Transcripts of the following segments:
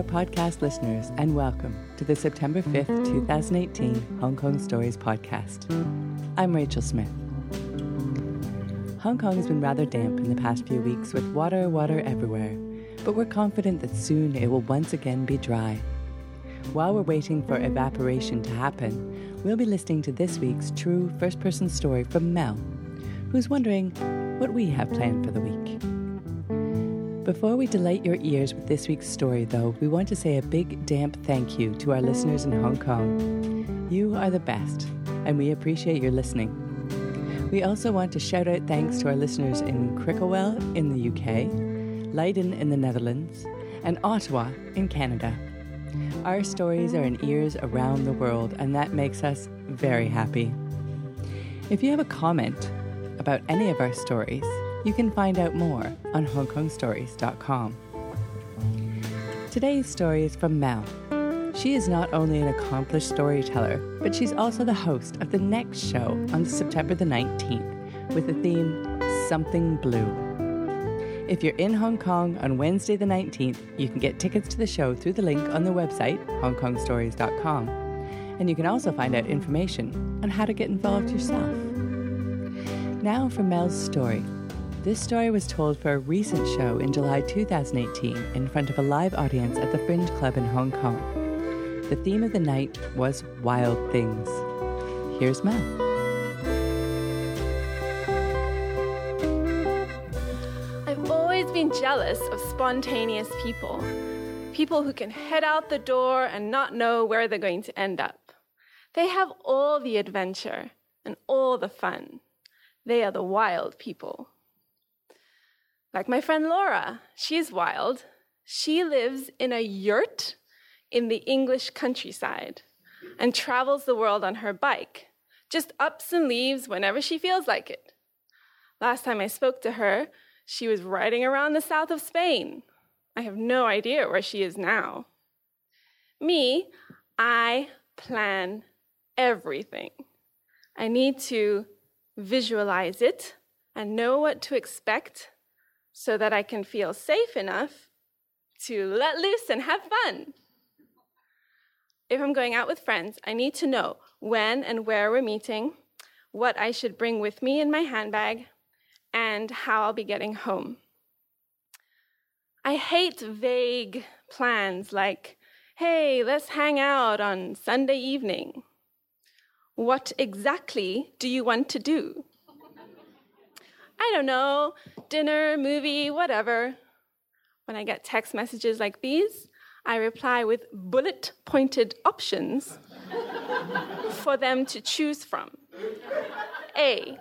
there, podcast listeners, and welcome to the September 5th, 2018 Hong Kong Stories podcast. I'm Rachel Smith. Hong Kong has been rather damp in the past few weeks with water, water everywhere, but we're confident that soon it will once again be dry. While we're waiting for evaporation to happen, we'll be listening to this week's true first person story from Mel, who's wondering what we have planned for the week. Before we delight your ears with this week's story, though, we want to say a big, damp thank you to our listeners in Hong Kong. You are the best, and we appreciate your listening. We also want to shout out thanks to our listeners in Cricklewell in the UK, Leiden in the Netherlands, and Ottawa in Canada. Our stories are in ears around the world, and that makes us very happy. If you have a comment about any of our stories, you can find out more on HongKongStories.com. Today's story is from Mel. She is not only an accomplished storyteller, but she's also the host of the next show on September the 19th with the theme Something Blue. If you're in Hong Kong on Wednesday the 19th, you can get tickets to the show through the link on the website, hongkongstories.com. And you can also find out information on how to get involved yourself. Now for Mel's story. This story was told for a recent show in July 2018 in front of a live audience at the Fringe Club in Hong Kong. The theme of the night was Wild Things. Here's Mel. I've always been jealous of spontaneous people. People who can head out the door and not know where they're going to end up. They have all the adventure and all the fun. They are the wild people. Like my friend Laura, she's wild. She lives in a yurt in the English countryside and travels the world on her bike, just ups and leaves whenever she feels like it. Last time I spoke to her, she was riding around the south of Spain. I have no idea where she is now. Me, I plan everything. I need to visualize it and know what to expect so that I can feel safe enough to let loose and have fun. If I'm going out with friends, I need to know when and where we're meeting, what I should bring with me in my handbag, and how I'll be getting home. I hate vague plans like, hey, let's hang out on Sunday evening. What exactly do you want to do? I don't know, dinner, movie, whatever. When I get text messages like these, I reply with bullet pointed options for them to choose from. A,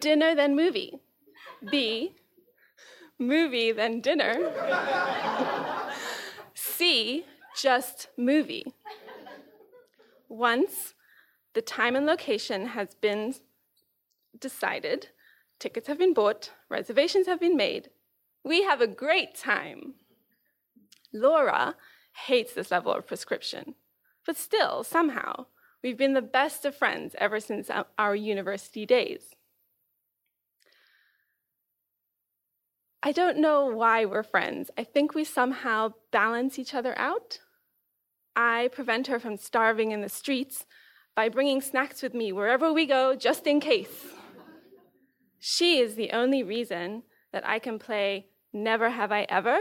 dinner then movie. B, movie then dinner. C, just movie. Once the time and location has been decided, Tickets have been bought, reservations have been made. We have a great time. Laura hates this level of prescription, but still, somehow, we've been the best of friends ever since our university days. I don't know why we're friends. I think we somehow balance each other out. I prevent her from starving in the streets by bringing snacks with me wherever we go, just in case. She is the only reason that I can play Never Have I Ever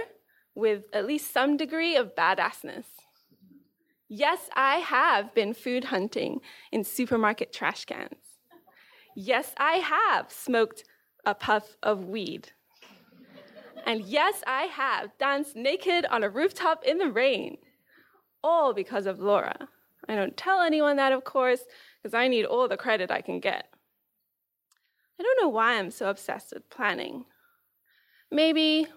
with at least some degree of badassness. Yes, I have been food hunting in supermarket trash cans. Yes, I have smoked a puff of weed. And yes, I have danced naked on a rooftop in the rain. All because of Laura. I don't tell anyone that, of course, because I need all the credit I can get. I don't know why I'm so obsessed with planning. Maybe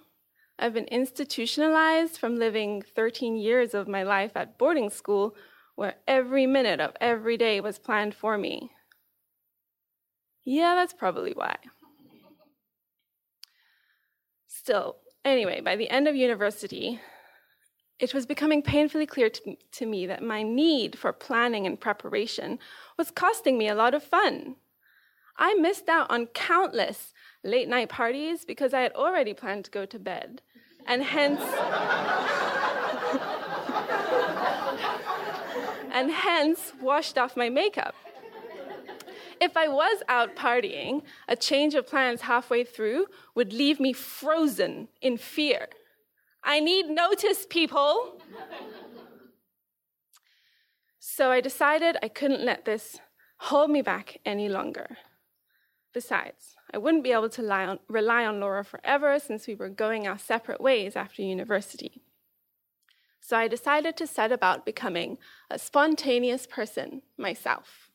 I've been institutionalized from living 13 years of my life at boarding school where every minute of every day was planned for me. Yeah, that's probably why. Still, anyway, by the end of university, it was becoming painfully clear to, to me that my need for planning and preparation was costing me a lot of fun. I missed out on countless late night parties because I had already planned to go to bed. And hence, and hence washed off my makeup. If I was out partying, a change of plans halfway through would leave me frozen in fear. I need notice, people. so I decided I couldn't let this hold me back any longer. Besides, I wouldn't be able to on, rely on Laura forever since we were going our separate ways after university. So I decided to set about becoming a spontaneous person myself.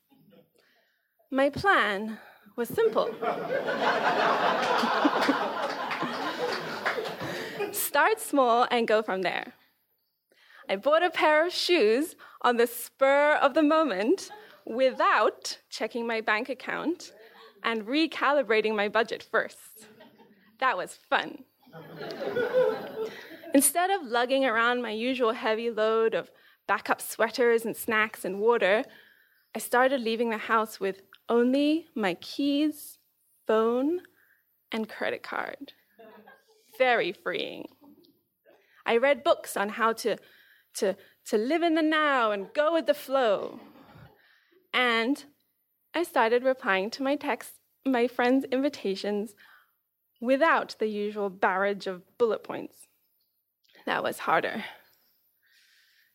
My plan was simple start small and go from there. I bought a pair of shoes on the spur of the moment without checking my bank account and recalibrating my budget first. That was fun. Instead of lugging around my usual heavy load of backup sweaters and snacks and water, I started leaving the house with only my keys, phone, and credit card. Very freeing. I read books on how to, to, to live in the now and go with the flow. And I started replying to my texts, my friends' invitations without the usual barrage of bullet points. That was harder.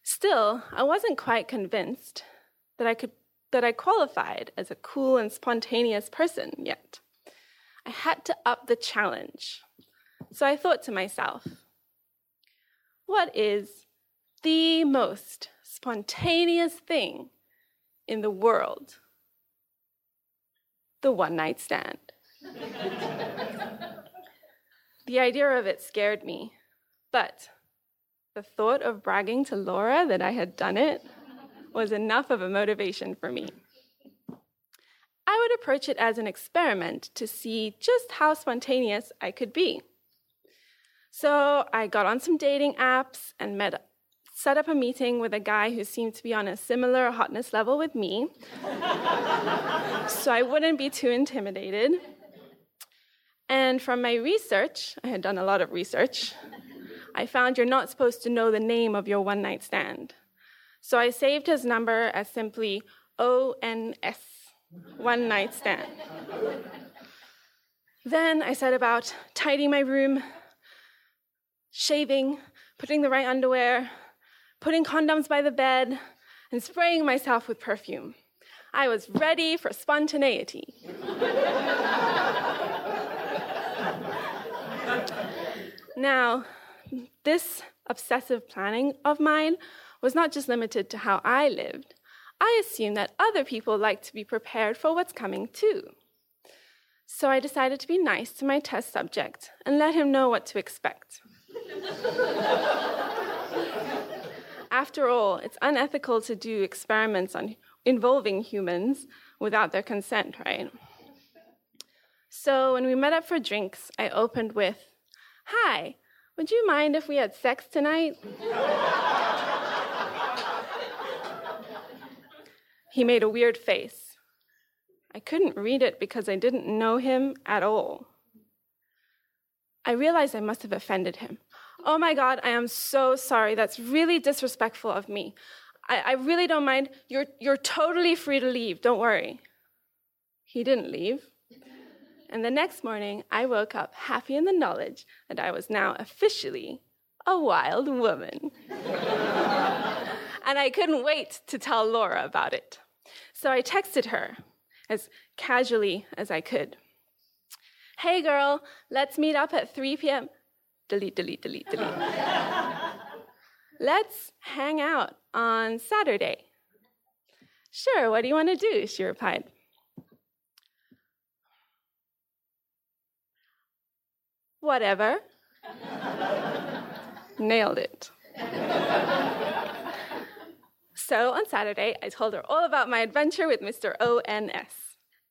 Still, I wasn't quite convinced that I could that I qualified as a cool and spontaneous person yet. I had to up the challenge. So I thought to myself, what is the most spontaneous thing in the world? The one night stand. the idea of it scared me, but the thought of bragging to Laura that I had done it was enough of a motivation for me. I would approach it as an experiment to see just how spontaneous I could be. So I got on some dating apps and met, set up a meeting with a guy who seemed to be on a similar hotness level with me. so I wouldn't be too intimidated. And from my research, I had done a lot of research, I found you're not supposed to know the name of your one night stand. So I saved his number as simply ONS, one night stand. Then I set about tidying my room, shaving, putting the right underwear, putting condoms by the bed, and spraying myself with perfume. I was ready for spontaneity. now, this obsessive planning of mine was not just limited to how I lived. I assumed that other people like to be prepared for what's coming too. So I decided to be nice to my test subject and let him know what to expect. After all, it's unethical to do experiments on involving humans without their consent, right? So when we met up for drinks, I opened with, Hi, would you mind if we had sex tonight? he made a weird face. I couldn't read it because I didn't know him at all. I realized I must have offended him. Oh my God, I am so sorry. That's really disrespectful of me. I, I really don't mind. You're, you're totally free to leave. Don't worry. He didn't leave. And the next morning, I woke up happy in the knowledge that I was now officially a wild woman. and I couldn't wait to tell Laura about it. So I texted her as casually as I could. Hey girl, let's meet up at 3 p.m delete, delete, delete, delete. Let's hang out on Saturday. Sure, what do you want to do? She replied. Whatever. Nailed it. so on Saturday, I told her all about my adventure with Mr. ONS.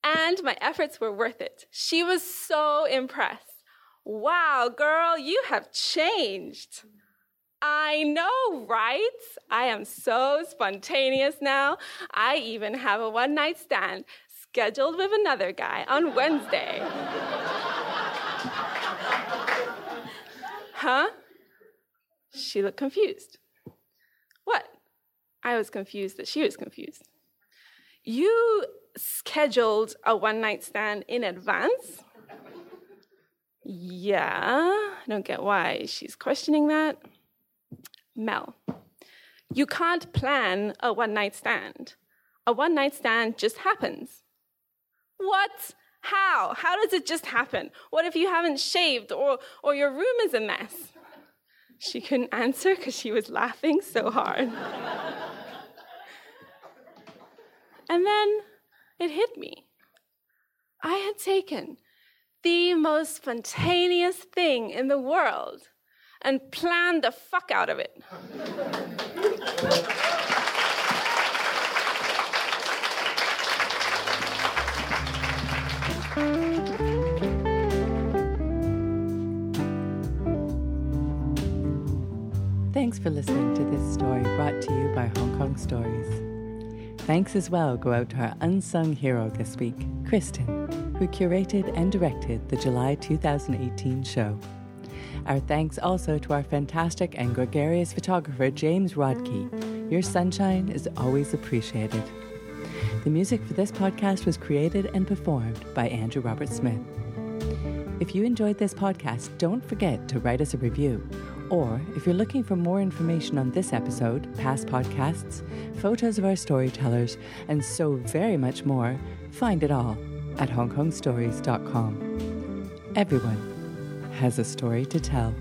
And my efforts were worth it. She was so impressed. Wow, girl, you have changed. I know, right? I am so spontaneous now. I even have a one night stand scheduled with another guy on Wednesday. huh? She looked confused. What? I was confused that she was confused. You scheduled a one night stand in advance? Yeah, I don't get why she's questioning that. Mel, you can't plan a one night stand. A one night stand just happens. What? How? How does it just happen? What if you haven't shaved or, or your room is a mess? She couldn't answer because she was laughing so hard. and then it hit me. I had taken the most spontaneous thing in the world and planned the fuck out of it. Thanks for listening to this story brought to you by Hong Kong Stories. Thanks as well go out to our unsung hero this week, Kristen, who curated and directed the July 2018 show. Our thanks also to our fantastic and gregarious photographer, James Rodkey. Your sunshine is always appreciated. The music for this podcast was created and performed by Andrew Robert Smith. If you enjoyed this podcast, don't forget to write us a review. Or if you're looking for more information on this episode, past podcasts, photos of our storytellers, and so very much more, find it all at hongkongstories.com. Everyone has a story to tell.